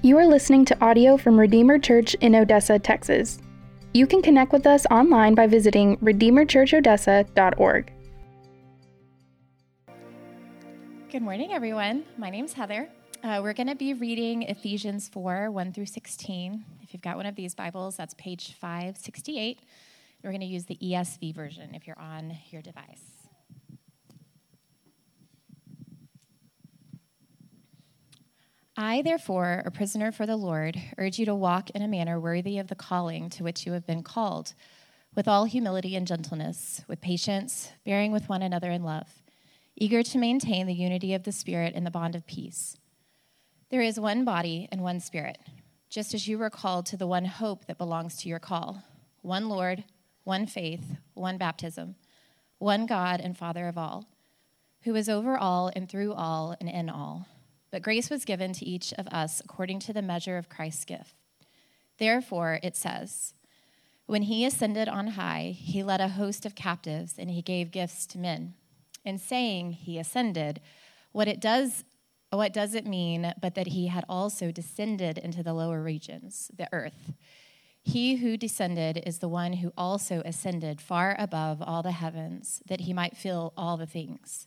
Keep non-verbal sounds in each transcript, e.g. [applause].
You are listening to audio from Redeemer Church in Odessa, Texas. You can connect with us online by visiting redeemerchurchodessa.org. Good morning, everyone. My name's Heather. Uh, we're going to be reading Ephesians 4 1 through 16. If you've got one of these Bibles, that's page 568. We're going to use the ESV version if you're on your device. I, therefore, a prisoner for the Lord, urge you to walk in a manner worthy of the calling to which you have been called, with all humility and gentleness, with patience, bearing with one another in love, eager to maintain the unity of the Spirit in the bond of peace. There is one body and one Spirit, just as you were called to the one hope that belongs to your call one Lord, one faith, one baptism, one God and Father of all, who is over all and through all and in all. But grace was given to each of us according to the measure of Christ's gift. Therefore, it says, When he ascended on high, he led a host of captives and he gave gifts to men. In saying he ascended, what it does what does it mean but that he had also descended into the lower regions, the earth? He who descended is the one who also ascended far above all the heavens, that he might fill all the things.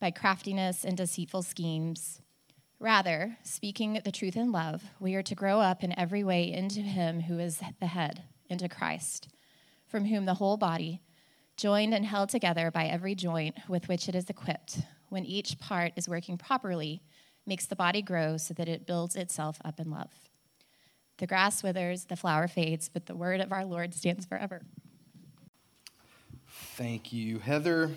by craftiness and deceitful schemes. Rather, speaking the truth in love, we are to grow up in every way into Him who is the head, into Christ, from whom the whole body, joined and held together by every joint with which it is equipped, when each part is working properly, makes the body grow so that it builds itself up in love. The grass withers, the flower fades, but the word of our Lord stands forever. Thank you, Heather.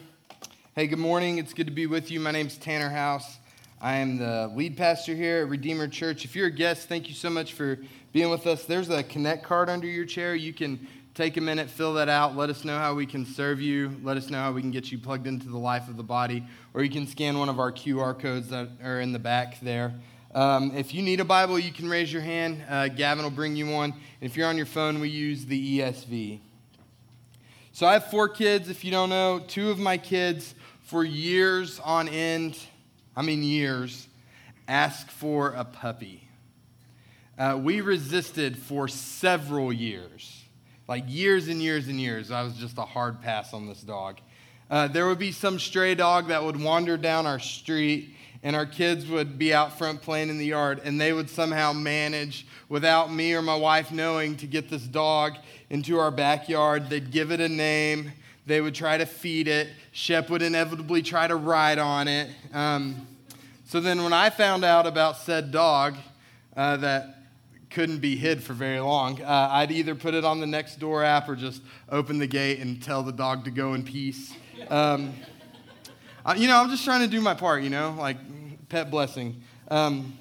Hey, good morning. It's good to be with you. My name's Tanner House. I am the lead pastor here at Redeemer Church. If you're a guest, thank you so much for being with us. There's a Connect card under your chair. You can take a minute, fill that out, let us know how we can serve you, let us know how we can get you plugged into the life of the body, or you can scan one of our QR codes that are in the back there. Um, if you need a Bible, you can raise your hand. Uh, Gavin will bring you one. if you're on your phone, we use the ESV. So I have four kids, if you don't know. Two of my kids for years on end, I mean years, ask for a puppy. Uh, we resisted for several years, like years and years and years. I was just a hard pass on this dog. Uh, there would be some stray dog that would wander down our street, and our kids would be out front playing in the yard, and they would somehow manage, without me or my wife knowing, to get this dog into our backyard. They'd give it a name, they would try to feed it. Shep would inevitably try to ride on it. Um, so then, when I found out about said dog uh, that couldn't be hid for very long, uh, I'd either put it on the next door app or just open the gate and tell the dog to go in peace. Um, I, you know, I'm just trying to do my part, you know, like pet blessing. Um,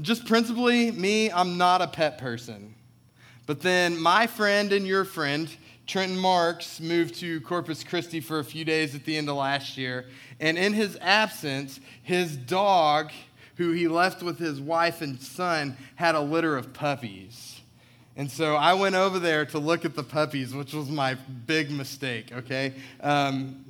just principally, me, I'm not a pet person. But then my friend and your friend, Trenton Marks moved to Corpus Christi for a few days at the end of last year. And in his absence, his dog, who he left with his wife and son, had a litter of puppies. And so I went over there to look at the puppies, which was my big mistake, okay? Um,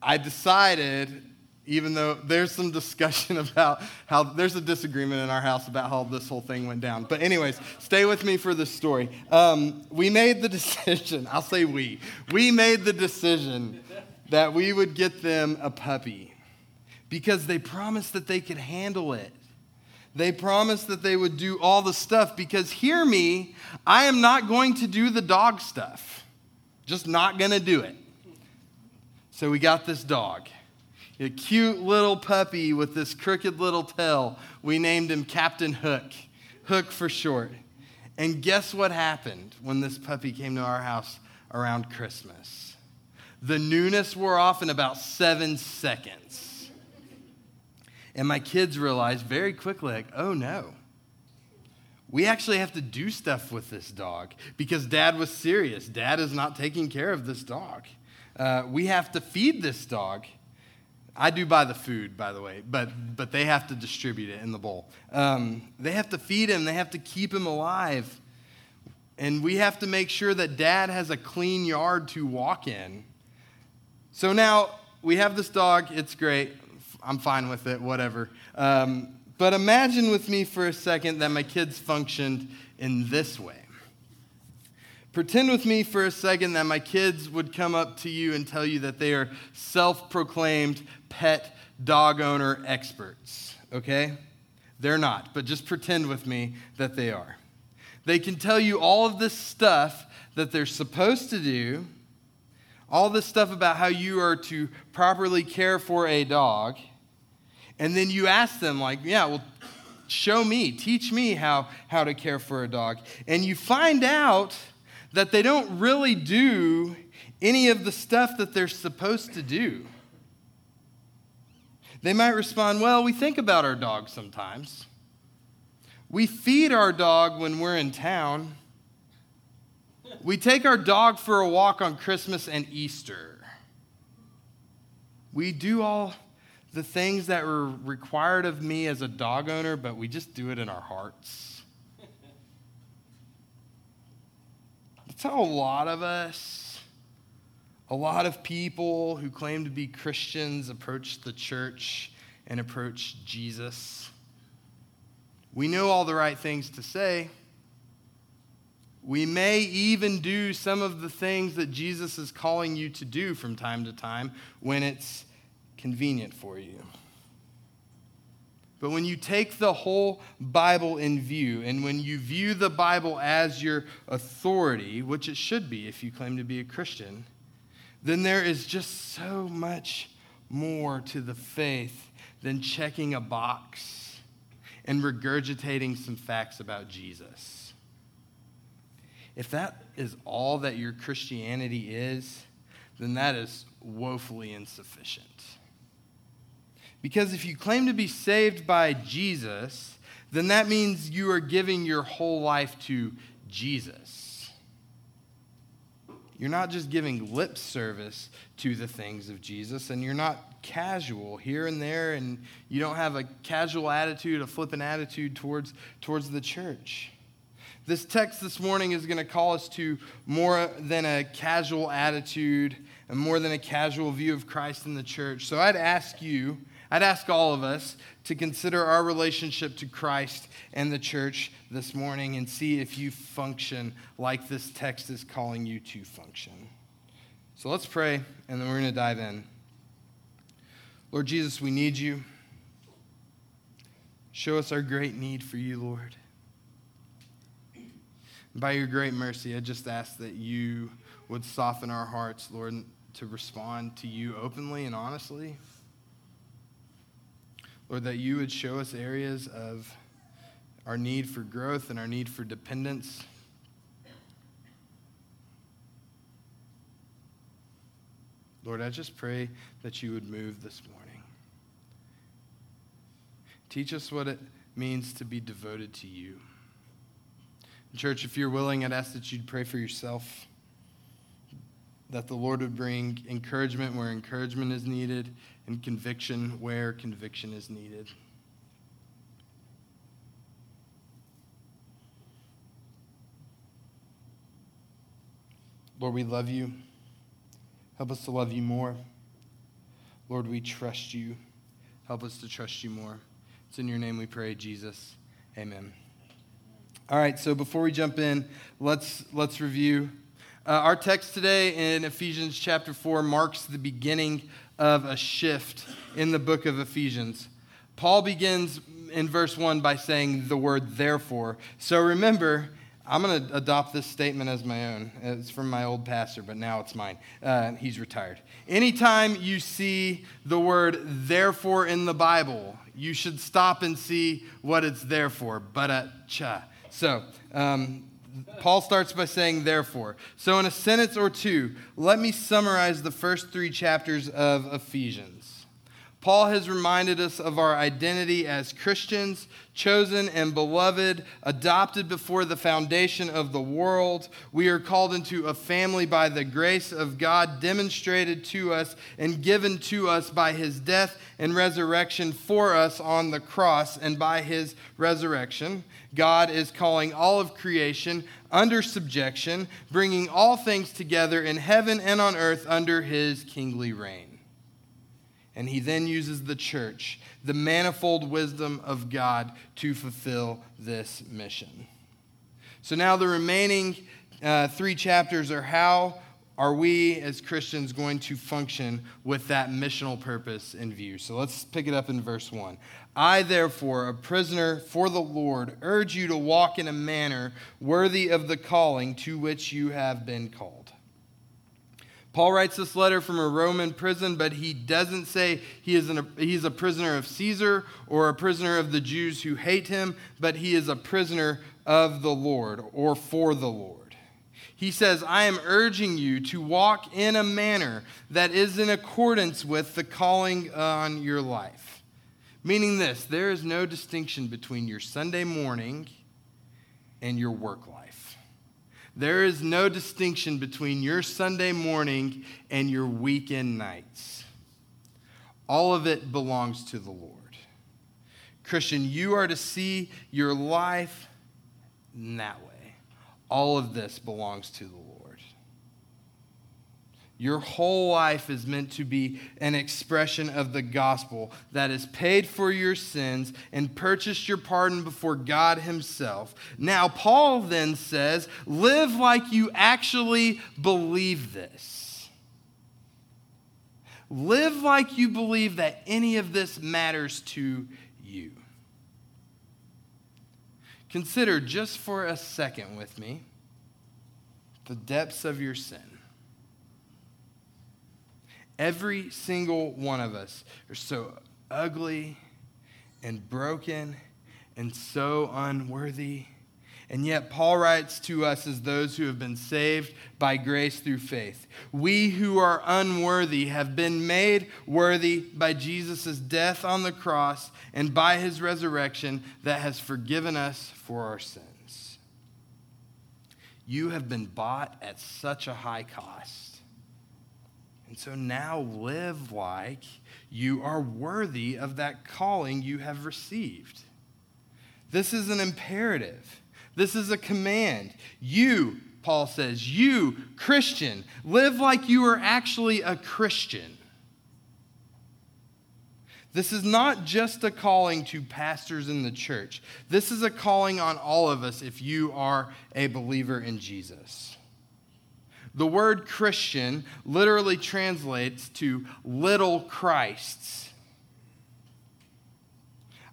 I decided even though there's some discussion [laughs] about how there's a disagreement in our house about how this whole thing went down. But, anyways, stay with me for this story. Um, we made the [laughs] decision, I'll say we, we made the decision that we would get them a puppy because they promised that they could handle it. They promised that they would do all the stuff because, hear me, I am not going to do the dog stuff. Just not going to do it. So we got this dog a cute little puppy with this crooked little tail. We named him Captain Hook, Hook for short. And guess what happened when this puppy came to our house around Christmas? The newness wore off in about seven seconds. And my kids realized very quickly, like, oh no, we actually have to do stuff with this dog because dad was serious. Dad is not taking care of this dog. Uh, we have to feed this dog. I do buy the food, by the way, but, but they have to distribute it in the bowl. Um, they have to feed him, they have to keep him alive. And we have to make sure that dad has a clean yard to walk in. So now we have this dog, it's great. I'm fine with it, whatever. Um, but imagine with me for a second that my kids functioned in this way. Pretend with me for a second that my kids would come up to you and tell you that they are self proclaimed pet dog owner experts, okay? They're not, but just pretend with me that they are. They can tell you all of this stuff that they're supposed to do, all this stuff about how you are to properly care for a dog and then you ask them, like, yeah, well, show me, teach me how, how to care for a dog. And you find out that they don't really do any of the stuff that they're supposed to do. They might respond, well, we think about our dog sometimes. We feed our dog when we're in town. We take our dog for a walk on Christmas and Easter. We do all the things that were required of me as a dog owner, but we just do it in our hearts. That's how a lot of us, a lot of people who claim to be Christians, approach the church and approach Jesus. We know all the right things to say. We may even do some of the things that Jesus is calling you to do from time to time when it's convenient for you. But when you take the whole Bible in view, and when you view the Bible as your authority, which it should be if you claim to be a Christian, then there is just so much more to the faith than checking a box and regurgitating some facts about Jesus. If that is all that your Christianity is, then that is woefully insufficient. Because if you claim to be saved by Jesus, then that means you are giving your whole life to Jesus. You're not just giving lip service to the things of Jesus, and you're not casual here and there, and you don't have a casual attitude, a flippant attitude towards, towards the church. This text this morning is going to call us to more than a casual attitude and more than a casual view of Christ in the church. So I'd ask you I'd ask all of us to consider our relationship to Christ and the church this morning and see if you function like this text is calling you to function. So let's pray, and then we're going to dive in. Lord Jesus, we need you. Show us our great need for you, Lord. By your great mercy, I just ask that you would soften our hearts, Lord, to respond to you openly and honestly. Lord, that you would show us areas of our need for growth and our need for dependence. Lord, I just pray that you would move this morning. Teach us what it means to be devoted to you. Church, if you're willing, I'd ask that you'd pray for yourself, that the Lord would bring encouragement where encouragement is needed and conviction where conviction is needed. Lord, we love you. Help us to love you more. Lord, we trust you. Help us to trust you more. It's in your name we pray, Jesus. Amen. All right, so before we jump in, let's, let's review. Uh, our text today in Ephesians chapter 4 marks the beginning of a shift in the book of Ephesians. Paul begins in verse 1 by saying the word therefore. So remember, I'm going to adopt this statement as my own. It's from my old pastor, but now it's mine. Uh, he's retired. Anytime you see the word therefore in the Bible, you should stop and see what it's there for. But cha. So, um, Paul starts by saying, therefore. So, in a sentence or two, let me summarize the first three chapters of Ephesians. Paul has reminded us of our identity as Christians, chosen and beloved, adopted before the foundation of the world. We are called into a family by the grace of God, demonstrated to us and given to us by his death and resurrection for us on the cross. And by his resurrection, God is calling all of creation under subjection, bringing all things together in heaven and on earth under his kingly reign. And he then uses the church, the manifold wisdom of God, to fulfill this mission. So now the remaining uh, three chapters are how are we as Christians going to function with that missional purpose in view? So let's pick it up in verse 1. I, therefore, a prisoner for the Lord, urge you to walk in a manner worthy of the calling to which you have been called Paul writes this letter from a Roman prison, but he doesn't say he is an, he's a prisoner of Caesar or a prisoner of the Jews who hate him, but he is a prisoner of the Lord or for the Lord. He says, I am urging you to walk in a manner that is in accordance with the calling on your life. Meaning this, there is no distinction between your Sunday morning and your work life. There is no distinction between your Sunday morning and your weekend nights. All of it belongs to the Lord. Christian, you are to see your life in that way. All of this belongs to the Lord. Your whole life is meant to be an expression of the gospel that has paid for your sins and purchased your pardon before God Himself. Now, Paul then says, live like you actually believe this. Live like you believe that any of this matters to you. Consider just for a second with me the depths of your sin. Every single one of us are so ugly and broken and so unworthy. And yet, Paul writes to us as those who have been saved by grace through faith. We who are unworthy have been made worthy by Jesus' death on the cross and by his resurrection that has forgiven us for our sins. You have been bought at such a high cost and so now live like you are worthy of that calling you have received. This is an imperative. This is a command. You, Paul says, you, Christian, live like you are actually a Christian. This is not just a calling to pastors in the church. This is a calling on all of us if you are a believer in Jesus. The word Christian literally translates to little Christs.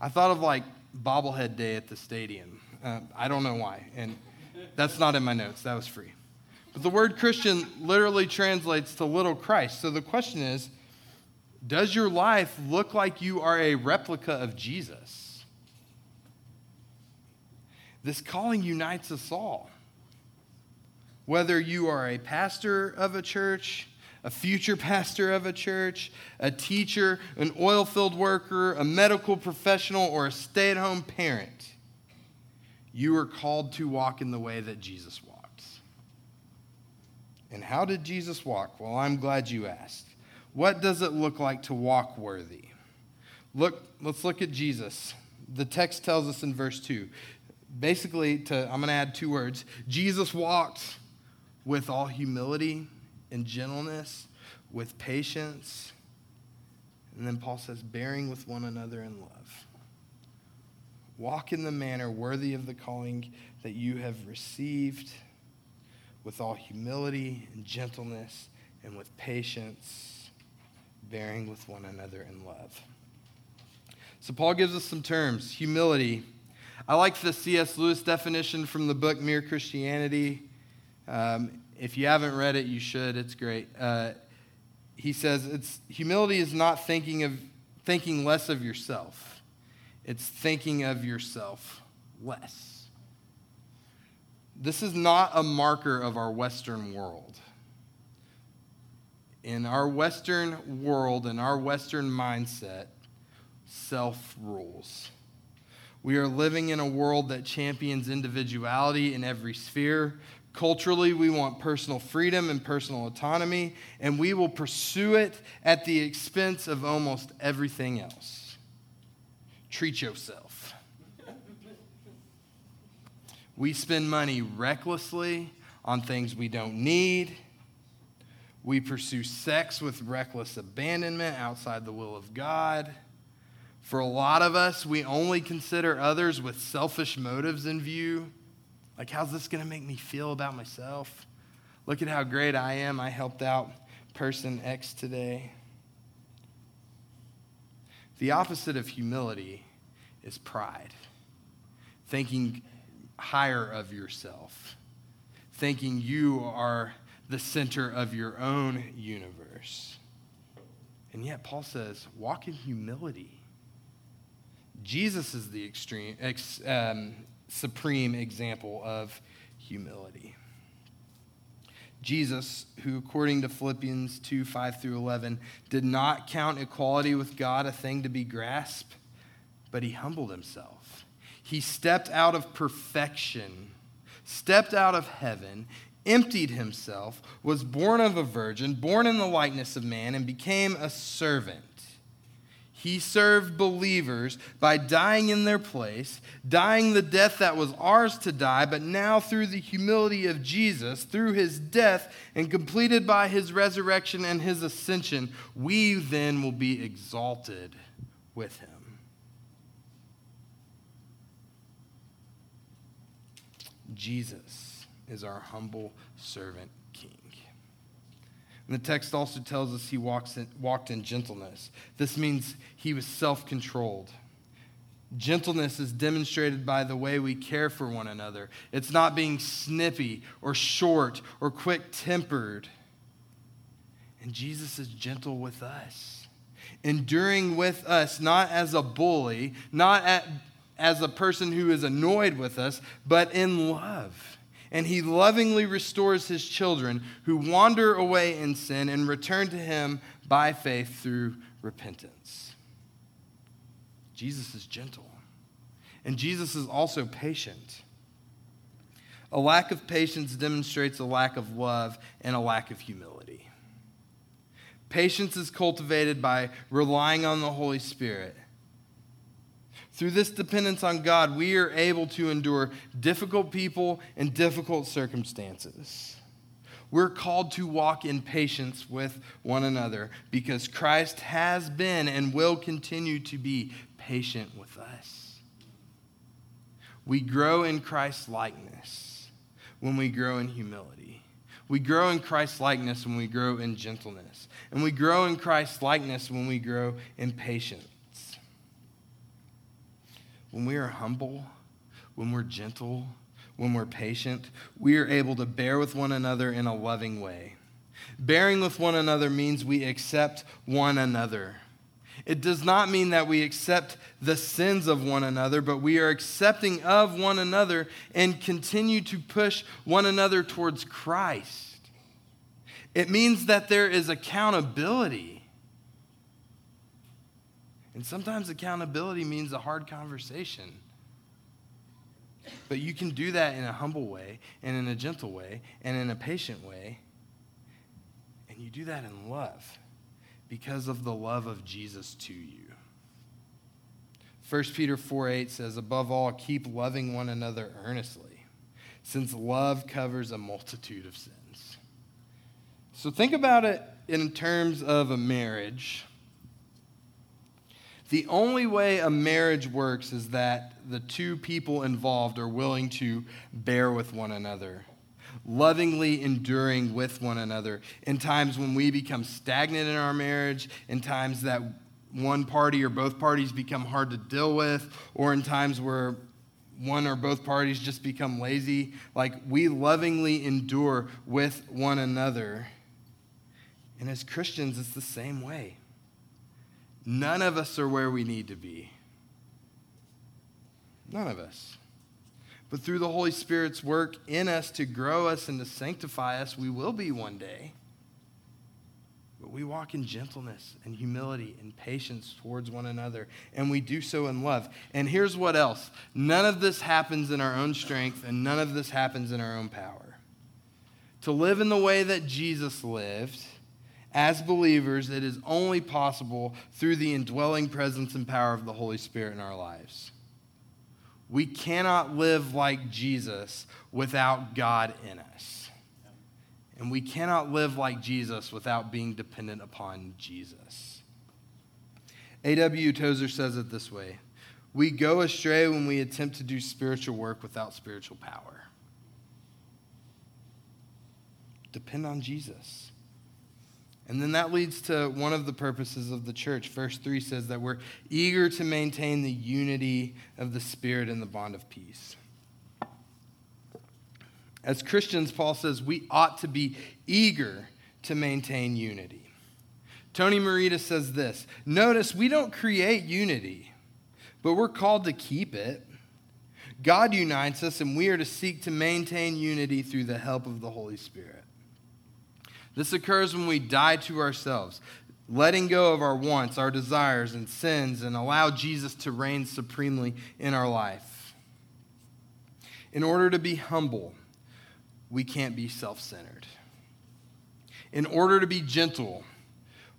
I thought of like bobblehead day at the stadium. Uh, I don't know why. And that's not in my notes, that was free. But the word Christian literally translates to little Christ. So the question is does your life look like you are a replica of Jesus? This calling unites us all. Whether you are a pastor of a church, a future [laughs] pastor of a church, a teacher, an oil field worker, a medical professional, or a stay at home parent, you are called to walk in the way that Jesus walked. And how did Jesus walk? Well, I'm glad you asked. What does it look like to walk worthy? Look, let's look at Jesus. The text tells us in verse 2. Basically, to, I'm going to add two words. Jesus walked with all humility and gentleness, with patience. And then Paul says, bearing with one another in love. Walk in the manner worthy of the calling that you have received, with all humility and gentleness, and with patience, bearing with one another in love. So, Paul gives us some terms humility. I like the C.S. Lewis definition from the book Mere Christianity. Um, if you haven't read it, you should. It's great. Uh, he says it's humility is not thinking of thinking less of yourself. It's thinking of yourself less. This is not a marker of our Western world. in our Western world, in our Western mindset, self rules. We are living in a world that champions individuality in every sphere. Culturally, we want personal freedom and personal autonomy, and we will pursue it at the expense of almost everything else. Treat yourself. we spend money recklessly on things we don't need. We pursue sex with reckless abandonment outside the will of God. For a lot of us, we only consider others with selfish motives in view. Like, how's this going to make me feel about myself? Look at how great I am. I helped out person X today. The opposite of humility is pride, thinking higher of yourself, thinking you are the center of your own universe. And yet, Paul says, walk in humility. Jesus is the extreme, ex, um, supreme example of humility. Jesus, who according to Philippians 2 5 through 11, did not count equality with God a thing to be grasped, but he humbled himself. He stepped out of perfection, stepped out of heaven, emptied himself, was born of a virgin, born in the likeness of man, and became a servant he served believers by dying in their place, dying the death that was ours to die, but now through the humility of Jesus, through his death, and completed by his resurrection and his ascension, we then will be exalted with him. Jesus is our humble servant and the text also tells us he walks in, walked in gentleness. This means he was self controlled. Gentleness is demonstrated by the way we care for one another. It's not being snippy or short or quick tempered. And Jesus is gentle with us, enduring with us, not as a bully, not at, as a person who is annoyed with us, but in love and he lovingly restores his children who wander away in sin and return to him by faith through repentance. Jesus is gentle, and Jesus is also patient. A lack of patience demonstrates a lack of love and a lack of humility. Patience is cultivated by relying on the Holy Spirit through this dependence on God, we are able to endure difficult people and difficult circumstances. We're called to walk in patience with one another because Christ has been and will continue to be patient with us. We grow in Christ's likeness when we grow in humility. We grow in Christ's likeness when we grow in gentleness. And we grow in Christ's likeness when we grow in patience when we are humble, when we're gentle, when we're patient, we are able to bear with one another in a loving way. Bearing with one another means we accept one another. It does not mean that we accept the sins of one another, but we are accepting of one another and continue to push one another towards Christ. It means that there is accountability. And sometimes accountability means a hard conversation. But you can do that in a humble way, and in a gentle way, and in a patient way. And you do that in love because of the love of Jesus to you. 1 Peter 4 8 says, Above all, keep loving one another earnestly, since love covers a multitude of sins. So think about it in terms of a marriage the only way a marriage works is that the two people involved are willing to bear with one another, lovingly enduring with one another in times when we become stagnant in our marriage, in times that one party or both parties become hard to deal with, or in times where one or both parties just become lazy. Like we lovingly endure with one another. And as Christians, it's the same way. None of us are where we need to be. None of us. But through the Holy Spirit's work in us to grow us and to sanctify us, we will be one day. But we walk in gentleness and humility and patience towards one another, and we do so in love. And here's what else none of this happens in our own strength, and none of this happens in our own power. To live in the way that Jesus lived, as believers, it is only possible through the indwelling presence and power of the Holy Spirit in our lives. We cannot live like Jesus without God in us. And we cannot live like Jesus without being dependent upon Jesus. A.W. Tozer says it this way We go astray when we attempt to do spiritual work without spiritual power. Depend on Jesus. And then that leads to one of the purposes of the church. Verse 3 says that we're eager to maintain the unity of the Spirit in the bond of peace. As Christians, Paul says we ought to be eager to maintain unity. Tony Merida says this Notice we don't create unity, but we're called to keep it. God unites us, and we are to seek to maintain unity through the help of the Holy Spirit. This occurs when we die to ourselves, letting go of our wants, our desires, and sins, and allow Jesus to reign supremely in our life. In order to be humble, we can't be self centered. In order to be gentle,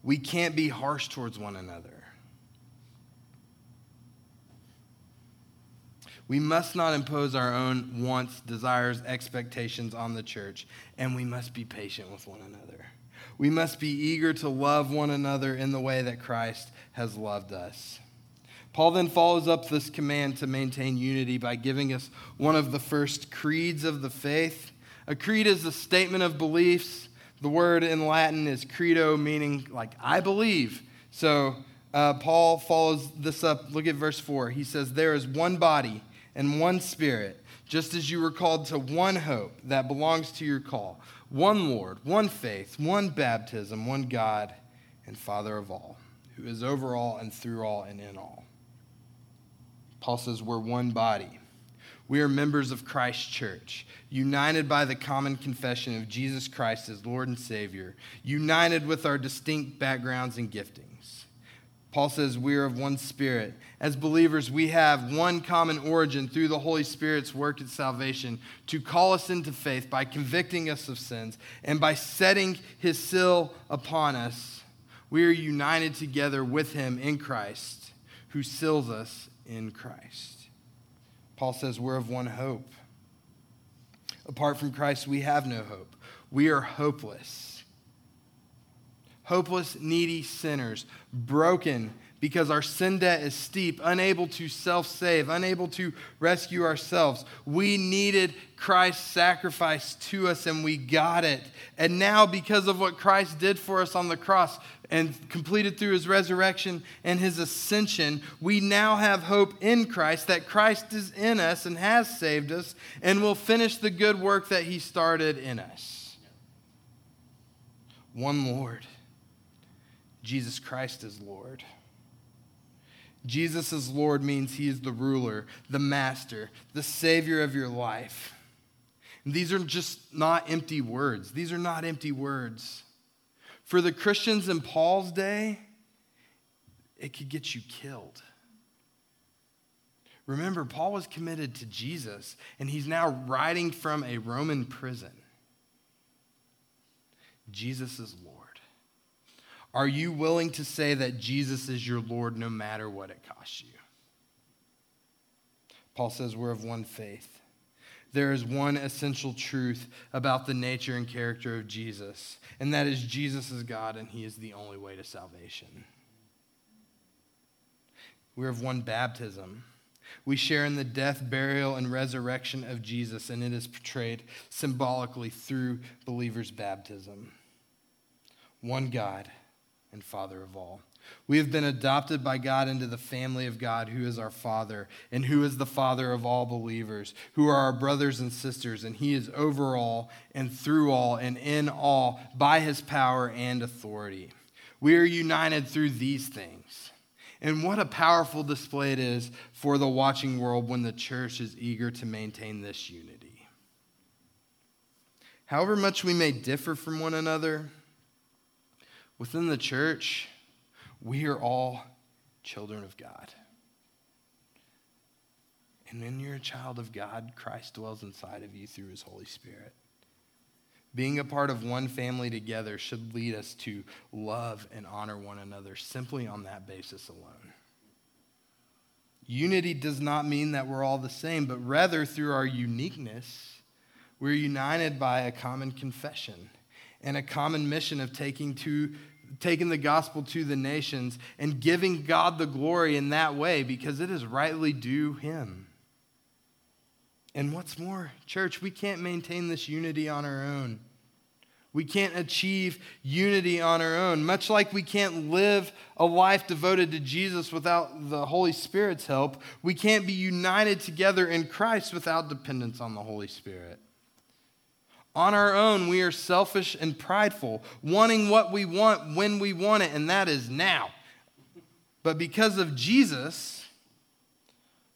we can't be harsh towards one another. We must not impose our own wants, desires, expectations on the church, and we must be patient with one another. We must be eager to love one another in the way that Christ has loved us. Paul then follows up this command to maintain unity by giving us one of the first creeds of the faith a creed is a statement of beliefs. The word in Latin is credo, meaning like I believe. So uh, Paul follows this up. Look at verse 4. He says, There is one body and one spirit, just as you were called to one hope that belongs to your call, one Lord, one faith, one baptism, one God and Father of all, who is over all and through all and in all. Paul says, We're one body. We are members of Christ's church, united by the common confession of Jesus Christ as Lord and Savior, united with our distinct backgrounds and giftings. Paul says we are of one spirit. As believers, we have one common origin through the Holy Spirit's work at salvation to call us into faith by convicting us of sins and by setting his seal upon us. We are united together with him in Christ, who seals us in Christ. Paul says we're of one hope. Apart from Christ, we have no hope. We are hopeless. Hopeless, needy sinners, broken because our sin debt is steep, unable to self save, unable to rescue ourselves. We needed Christ's sacrifice to us and we got it. And now, because of what Christ did for us on the cross, and completed through his resurrection and his ascension, we now have hope in Christ that Christ is in us and has saved us and will finish the good work that he started in us. One Lord. Jesus Christ is Lord. Jesus is Lord means he is the ruler, the master, the savior of your life. And these are just not empty words. These are not empty words. For the Christians in Paul's day, it could get you killed. Remember, Paul was committed to Jesus, and he's now writing from a Roman prison. Jesus is Lord. Are you willing to say that Jesus is your Lord no matter what it costs you? Paul says we're of one faith there is one essential truth about the nature and character of Jesus, and that is Jesus is God and he is the only way to salvation. We're of one baptism. We share in the death, burial, and resurrection of Jesus, and it is portrayed symbolically through believers' baptism. One God and Father of all. We have been adopted by God into the family of God, who is our Father, and who is the Father of all believers, who are our brothers and sisters, and He is over all, and through all, and in all, by His power and authority. We are united through these things. And what a powerful display it is for the watching world when the church is eager to maintain this unity. However much we may differ from one another, within the church, we are all children of God. And when you're a child of God, Christ dwells inside of you through his Holy Spirit. Being a part of one family together should lead us to love and honor one another simply on that basis alone. Unity does not mean that we're all the same, but rather through our uniqueness, we're united by a common confession and a common mission of taking, to, taking the gospel to the nations and giving God the glory in that way because it is rightly due Him. And what's more, church, we can't maintain this unity on our own. We can't achieve unity on our own, much like we can't live a life devoted to Jesus without the Holy Spirit's help. We can't be united together in Christ without dependence on the Holy Spirit. On our own, we are selfish and prideful, wanting what we want when we want it, and that is now. But because of Jesus,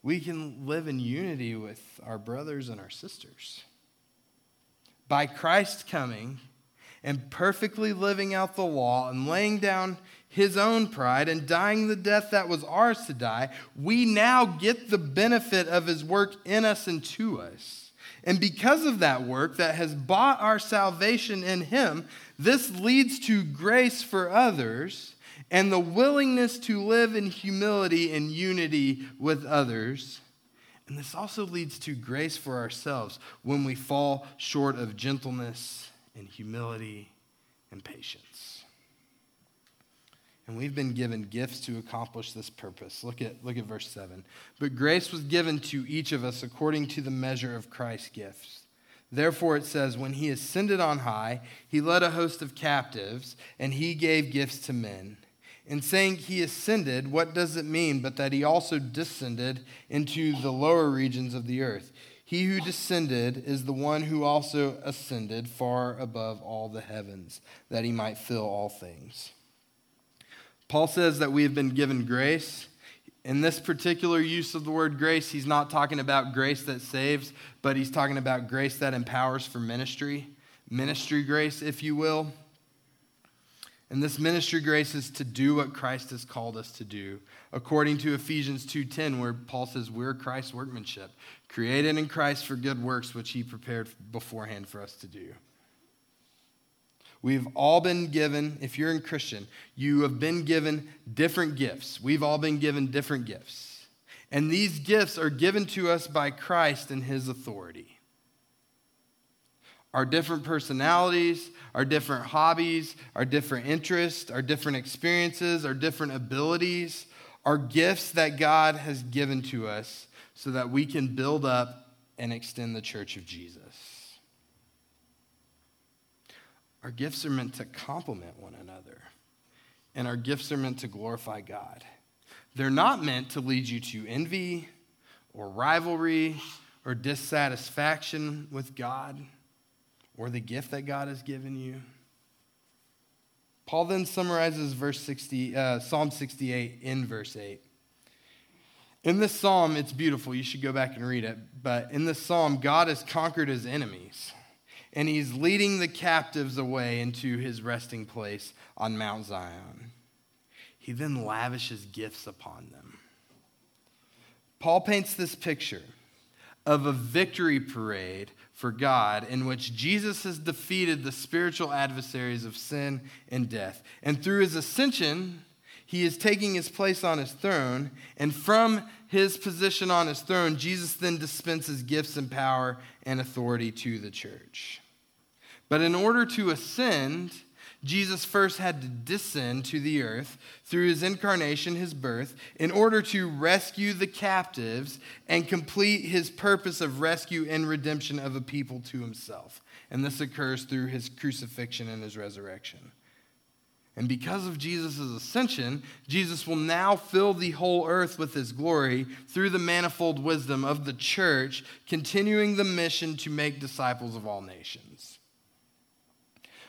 we can live in unity with our brothers and our sisters. By Christ coming, and perfectly living out the law and laying down his own pride and dying the death that was ours to die, we now get the benefit of his work in us and to us. And because of that work that has bought our salvation in him, this leads to grace for others and the willingness to live in humility and unity with others. And this also leads to grace for ourselves when we fall short of gentleness and humility and patience. And we've been given gifts to accomplish this purpose. Look at, look at verse 7. But grace was given to each of us according to the measure of Christ's gifts. Therefore, it says, When he ascended on high, he led a host of captives, and he gave gifts to men. In saying he ascended, what does it mean but that he also descended into the lower regions of the earth? He who descended is the one who also ascended far above all the heavens, that he might fill all things. Paul says that we have been given grace. In this particular use of the word grace, he's not talking about grace that saves, but he's talking about grace that empowers for ministry, ministry grace, if you will. And this ministry grace is to do what Christ has called us to do, according to Ephesians 2:10 where Paul says we're Christ's workmanship, created in Christ for good works which he prepared beforehand for us to do. We've all been given, if you're a Christian, you have been given different gifts. We've all been given different gifts. And these gifts are given to us by Christ and his authority our different personalities, our different hobbies, our different interests, our different experiences, our different abilities, are gifts that God has given to us so that we can build up and extend the church of Jesus. Our gifts are meant to complement one another, and our gifts are meant to glorify God. They're not meant to lead you to envy or rivalry or dissatisfaction with God or the gift that God has given you. Paul then summarizes verse 60, uh, Psalm 68 in verse 8. In this psalm, it's beautiful. You should go back and read it. But in this psalm, God has conquered his enemies, and he's leading the captives away into his resting place on Mount Zion. He then lavishes gifts upon them. Paul paints this picture of a victory parade for God in which Jesus has defeated the spiritual adversaries of sin and death. And through his ascension, he is taking his place on his throne. And from his position on his throne, Jesus then dispenses gifts and power and authority to the church. But in order to ascend, Jesus first had to descend to the earth through his incarnation, his birth, in order to rescue the captives and complete his purpose of rescue and redemption of a people to himself. And this occurs through his crucifixion and his resurrection. And because of Jesus' ascension, Jesus will now fill the whole earth with his glory through the manifold wisdom of the church, continuing the mission to make disciples of all nations.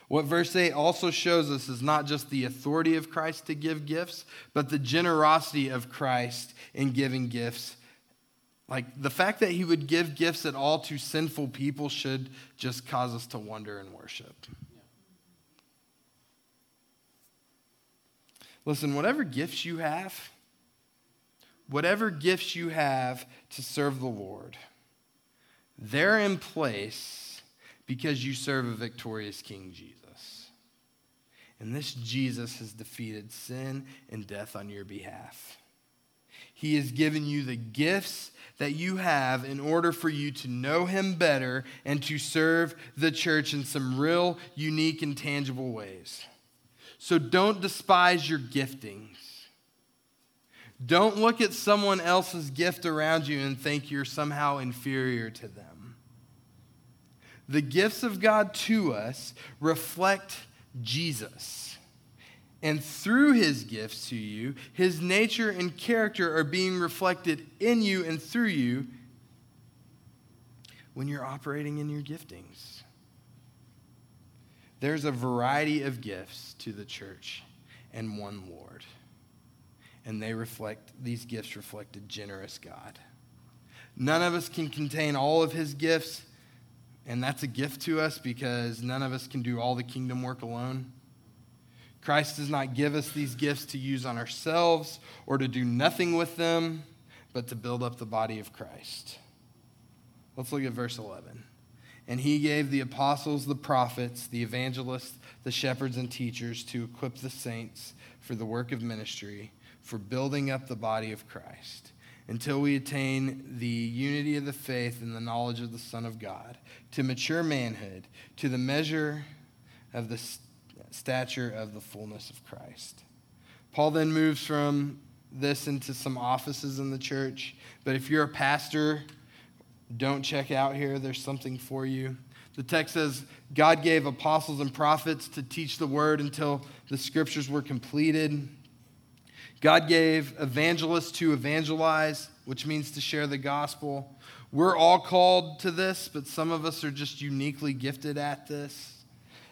What verse 8 also shows us is not just the authority of Christ to give gifts, but the generosity of Christ in giving gifts. Like the fact that he would give gifts at all to sinful people should just cause us to wonder and worship. Listen, whatever gifts you have, whatever gifts you have to serve the Lord, they're in place because you serve a victorious King Jesus. And this Jesus has defeated sin and death on your behalf. He has given you the gifts that you have in order for you to know Him better and to serve the church in some real, unique, and tangible ways. So don't despise your giftings. Don't look at someone else's gift around you and think you're somehow inferior to them. The gifts of God to us reflect Jesus. And through his gifts to you, his nature and character are being reflected in you and through you when you're operating in your giftings. There's a variety of gifts to the church and one Lord. And they reflect, these gifts reflect a generous God. None of us can contain all of his gifts, and that's a gift to us because none of us can do all the kingdom work alone. Christ does not give us these gifts to use on ourselves or to do nothing with them, but to build up the body of Christ. Let's look at verse 11. And he gave the apostles, the prophets, the evangelists, the shepherds, and teachers to equip the saints for the work of ministry, for building up the body of Christ, until we attain the unity of the faith and the knowledge of the Son of God, to mature manhood, to the measure of the stature of the fullness of Christ. Paul then moves from this into some offices in the church. But if you're a pastor, don't check out here. There's something for you. The text says God gave apostles and prophets to teach the word until the scriptures were completed. God gave evangelists to evangelize, which means to share the gospel. We're all called to this, but some of us are just uniquely gifted at this.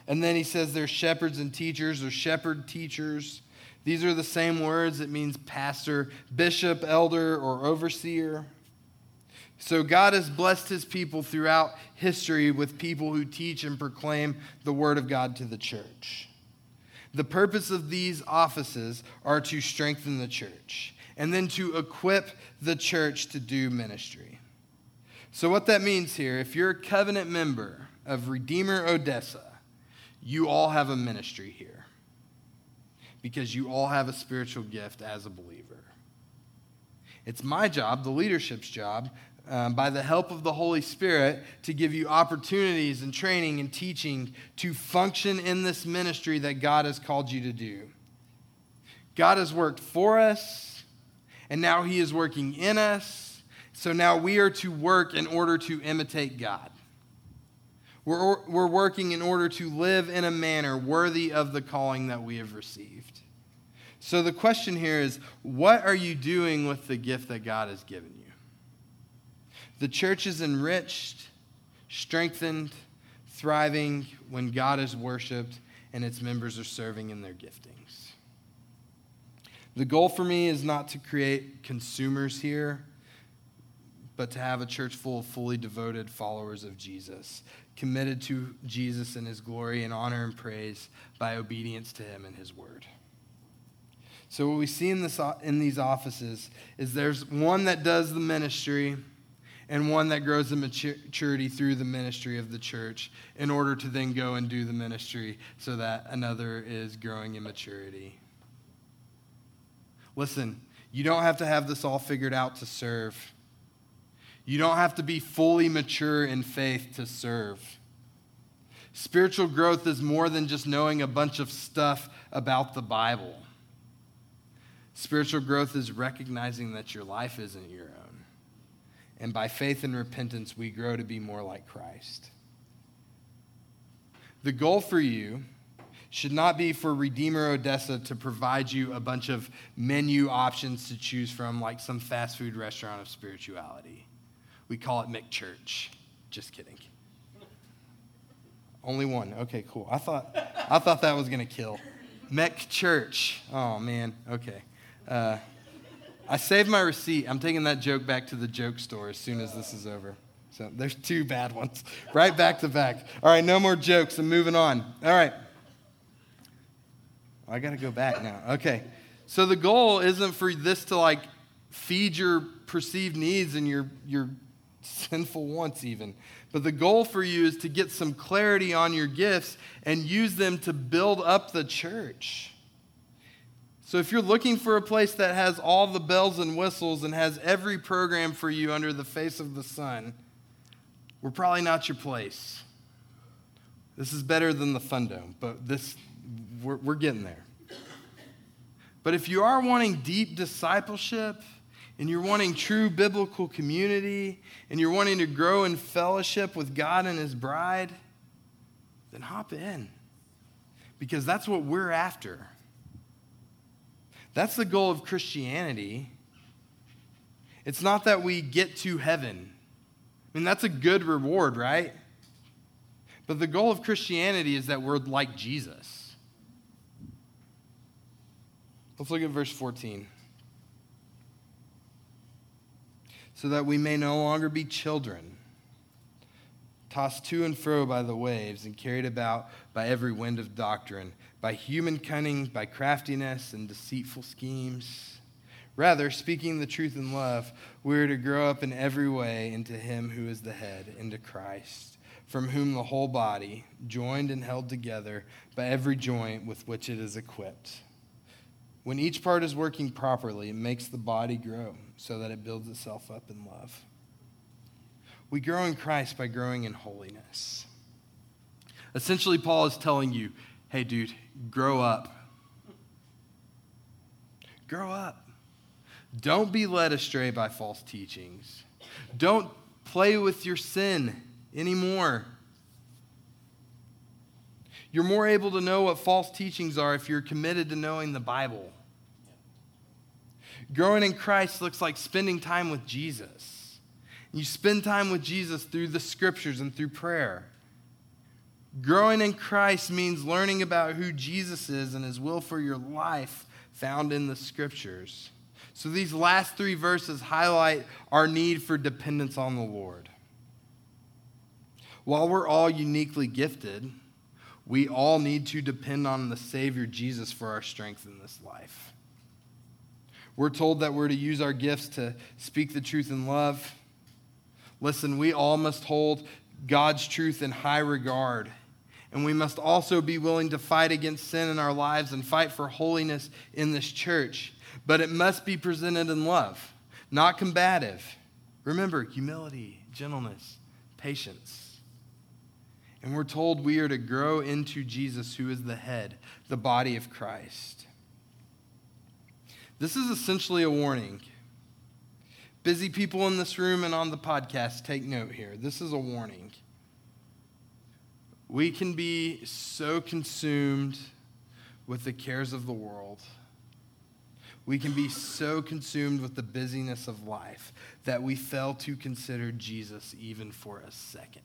And then he says there's shepherds and teachers or shepherd teachers. These are the same words. It means pastor, bishop, elder, or overseer. So God has blessed his people throughout history with people who teach and proclaim the word of God to the church. The purpose of these offices are to strengthen the church and then to equip the church to do ministry. So, what that means here, if you're a covenant member of Redeemer Odessa, you all have a ministry here because you all have a spiritual gift as a believer. It's my job, the leadership's job, um, by the help of the Holy Spirit to give you opportunities and training and teaching to function in this ministry that God has called you to do. God has worked for us, and now He is working in us. So now we are to work in order to imitate God. We're, we're working in order to live in a manner worthy of the calling that we have received. So the question here is what are you doing with the gift that God has given you? The church is enriched, strengthened, thriving when God is worshiped and its members are serving in their giftings. The goal for me is not to create consumers here, but to have a church full of fully devoted followers of Jesus, committed to Jesus and his glory and honor and praise by obedience to him and his word. So, what we see in, this, in these offices is there's one that does the ministry and one that grows in maturity through the ministry of the church in order to then go and do the ministry so that another is growing in maturity. Listen, you don't have to have this all figured out to serve. You don't have to be fully mature in faith to serve. Spiritual growth is more than just knowing a bunch of stuff about the Bible. Spiritual growth is recognizing that your life isn't your own and by faith and repentance, we grow to be more like Christ. The goal for you should not be for Redeemer Odessa to provide you a bunch of menu options to choose from, like some fast food restaurant of spirituality. We call it McChurch. Just kidding. Only one. Okay, cool. I thought, I thought that was going to kill. McChurch. Oh, man. Okay. Uh, I saved my receipt. I'm taking that joke back to the joke store as soon as this is over. So there's two bad ones, [laughs] right back to back. All right, no more jokes. I'm moving on. All right. I got to go back now. Okay. So the goal isn't for this to like feed your perceived needs and your, your sinful wants, even. But the goal for you is to get some clarity on your gifts and use them to build up the church. So if you're looking for a place that has all the bells and whistles and has every program for you under the face of the sun, we're probably not your place. This is better than the Fun Dome, but this we're, we're getting there. But if you are wanting deep discipleship, and you're wanting true biblical community, and you're wanting to grow in fellowship with God and His bride, then hop in. Because that's what we're after. That's the goal of Christianity. It's not that we get to heaven. I mean, that's a good reward, right? But the goal of Christianity is that we're like Jesus. Let's look at verse 14. so that we may no longer be children, tossed to and fro by the waves and carried about by every wind of doctrine, by human cunning, by craftiness and deceitful schemes. Rather, speaking the truth in love, we are to grow up in every way into Him who is the head, into Christ, from whom the whole body, joined and held together by every joint with which it is equipped when each part is working properly, it makes the body grow so that it builds itself up in love. We grow in Christ by growing in holiness. Essentially, Paul is telling you hey, dude, grow up. Grow up. Don't be led astray by false teachings. Don't play with your sin anymore. You're more able to know what false teachings are if you're committed to knowing the Bible. Growing in Christ looks like spending time with Jesus. You spend time with Jesus through the scriptures and through prayer. Growing in Christ means learning about who Jesus is and his will for your life found in the scriptures. So these last three verses highlight our need for dependence on the Lord. While we're all uniquely gifted, we all need to depend on the Savior Jesus for our strength in this life. We're told that we're to use our gifts to speak the truth in love. Listen, we all must hold God's truth in high regard. And we must also be willing to fight against sin in our lives and fight for holiness in this church. But it must be presented in love, not combative. Remember, humility, gentleness, patience. And we're told we are to grow into Jesus, who is the head, the body of Christ. This is essentially a warning. Busy people in this room and on the podcast, take note here. This is a warning. We can be so consumed with the cares of the world. We can be so consumed with the busyness of life that we fail to consider Jesus even for a second.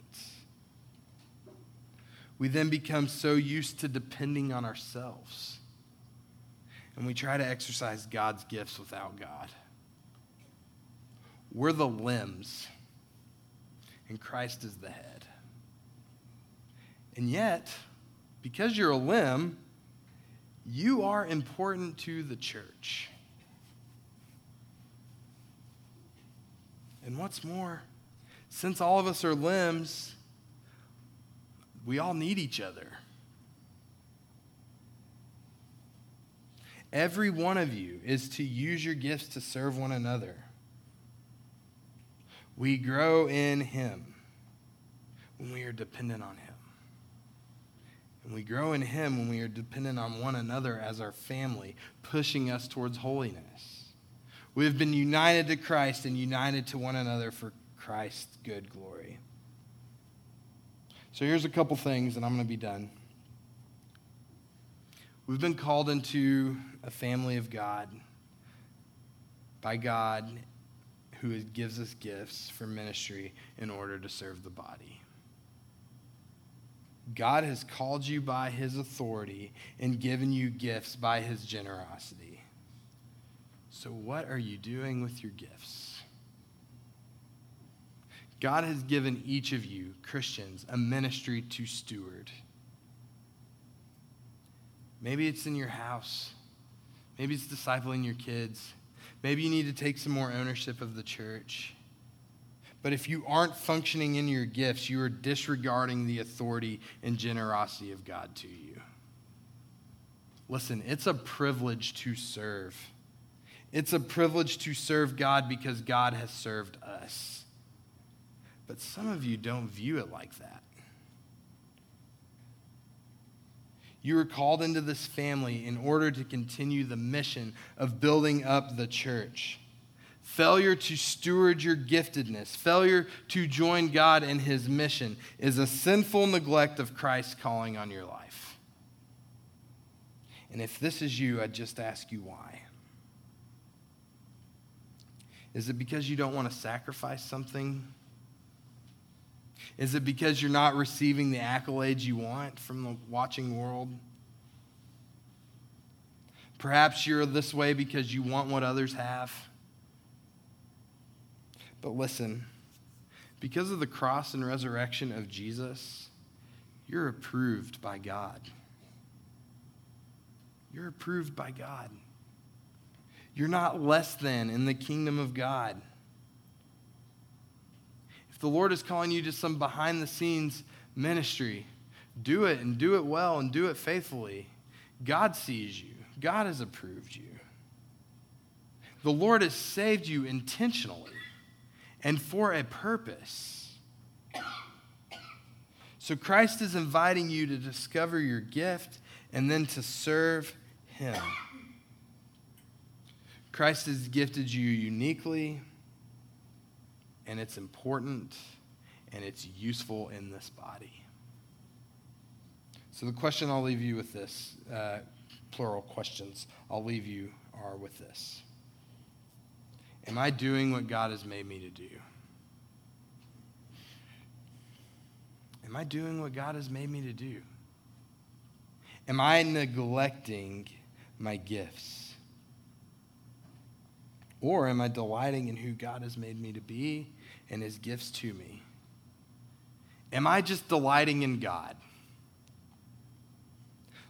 We then become so used to depending on ourselves. And we try to exercise God's gifts without God. We're the limbs, and Christ is the head. And yet, because you're a limb, you are important to the church. And what's more, since all of us are limbs, we all need each other. Every one of you is to use your gifts to serve one another. We grow in Him when we are dependent on Him. And we grow in Him when we are dependent on one another as our family, pushing us towards holiness. We have been united to Christ and united to one another for Christ's good glory. So here's a couple things, and I'm going to be done. We've been called into a family of God by God who gives us gifts for ministry in order to serve the body. God has called you by his authority and given you gifts by his generosity. So, what are you doing with your gifts? God has given each of you, Christians, a ministry to steward. Maybe it's in your house. Maybe it's discipling your kids. Maybe you need to take some more ownership of the church. But if you aren't functioning in your gifts, you are disregarding the authority and generosity of God to you. Listen, it's a privilege to serve. It's a privilege to serve God because God has served us. But some of you don't view it like that. You were called into this family in order to continue the mission of building up the church. Failure to steward your giftedness, failure to join God in his mission, is a sinful neglect of Christ's calling on your life. And if this is you, I'd just ask you why. Is it because you don't want to sacrifice something is it because you're not receiving the accolades you want from the watching world? Perhaps you're this way because you want what others have. But listen, because of the cross and resurrection of Jesus, you're approved by God. You're approved by God. You're not less than in the kingdom of God. If the Lord is calling you to some behind the scenes ministry, do it and do it well and do it faithfully. God sees you, God has approved you. The Lord has saved you intentionally and for a purpose. So Christ is inviting you to discover your gift and then to serve Him. Christ has gifted you uniquely and it's important and it's useful in this body. So, the question I'll leave you with this uh, plural questions I'll leave you are with this Am I doing what God has made me to do? Am I doing what God has made me to do? Am I neglecting my gifts? Or am I delighting in who God has made me to be and his gifts to me? Am I just delighting in God?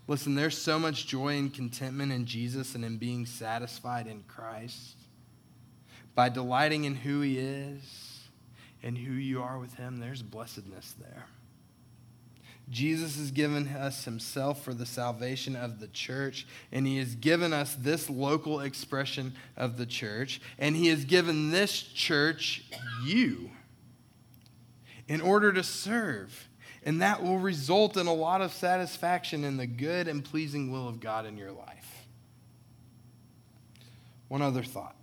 Listen, there's so much joy and contentment in Jesus and in being satisfied in Christ. By delighting in who he is and who you are with him, there's blessedness there. Jesus has given us himself for the salvation of the church, and he has given us this local expression of the church, and he has given this church you in order to serve. And that will result in a lot of satisfaction in the good and pleasing will of God in your life. One other thought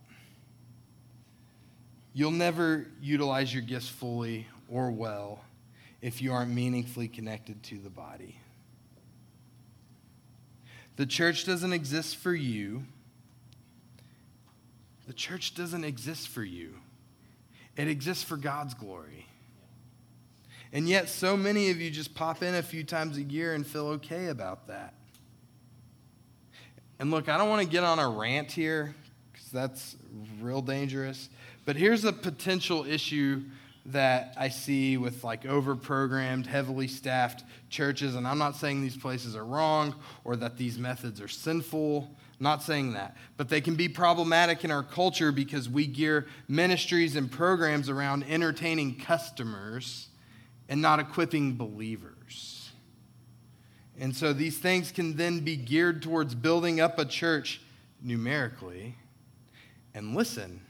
you'll never utilize your gifts fully or well if you aren't meaningfully connected to the body. The church doesn't exist for you. The church doesn't exist for you. It exists for God's glory. And yet, so many of you just pop in a few times a year and feel okay about that. And look, I don't want to get on a rant here because that's real dangerous. But here's a potential issue that I see with like over programmed, heavily staffed churches. And I'm not saying these places are wrong or that these methods are sinful. Not saying that. But they can be problematic in our culture because we gear ministries and programs around entertaining customers and not equipping believers. And so these things can then be geared towards building up a church numerically. And listen,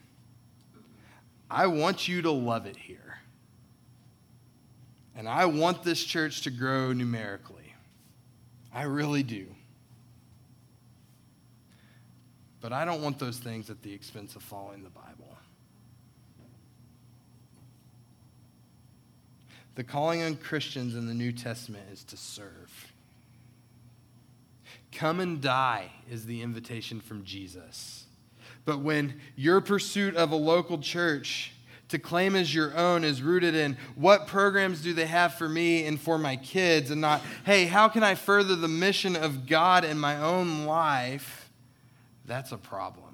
I want you to love it here. And I want this church to grow numerically. I really do. But I don't want those things at the expense of following the Bible. The calling on Christians in the New Testament is to serve. Come and die is the invitation from Jesus. But when your pursuit of a local church to claim as your own is rooted in what programs do they have for me and for my kids, and not, hey, how can I further the mission of God in my own life? That's a problem.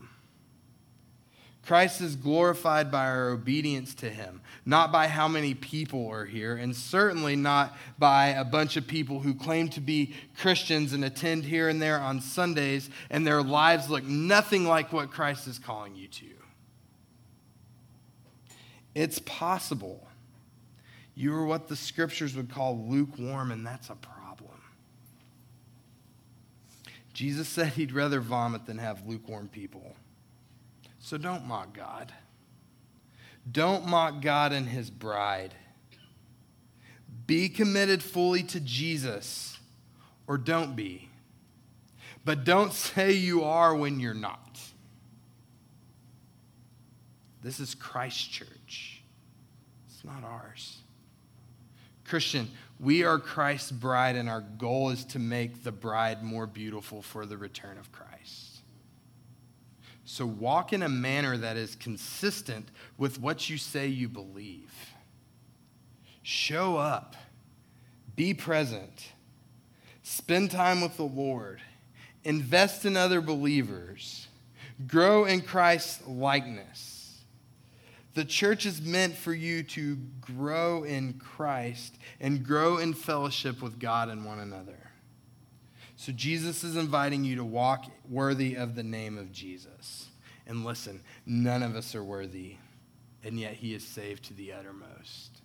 Christ is glorified by our obedience to him, not by how many people are here, and certainly not by a bunch of people who claim to be Christians and attend here and there on Sundays, and their lives look nothing like what Christ is calling you to. It's possible you are what the scriptures would call lukewarm, and that's a problem. Jesus said he'd rather vomit than have lukewarm people. So don't mock God. Don't mock God and his bride. Be committed fully to Jesus or don't be. But don't say you are when you're not. This is Christ's church, it's not ours. Christian, we are Christ's bride, and our goal is to make the bride more beautiful for the return of Christ. So walk in a manner that is consistent with what you say you believe. Show up, be present, spend time with the Lord, invest in other believers, grow in Christ's likeness. The church is meant for you to grow in Christ and grow in fellowship with God and one another. So Jesus is inviting you to walk worthy of the name of Jesus. And listen, none of us are worthy, and yet he is saved to the uttermost.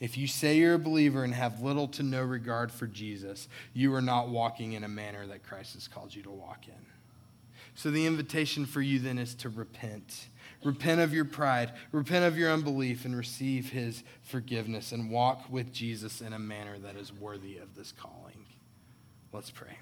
If you say you're a believer and have little to no regard for Jesus, you are not walking in a manner that Christ has called you to walk in. So the invitation for you then is to repent. Repent of your pride, repent of your unbelief, and receive his forgiveness and walk with Jesus in a manner that is worthy of this calling. Let's pray.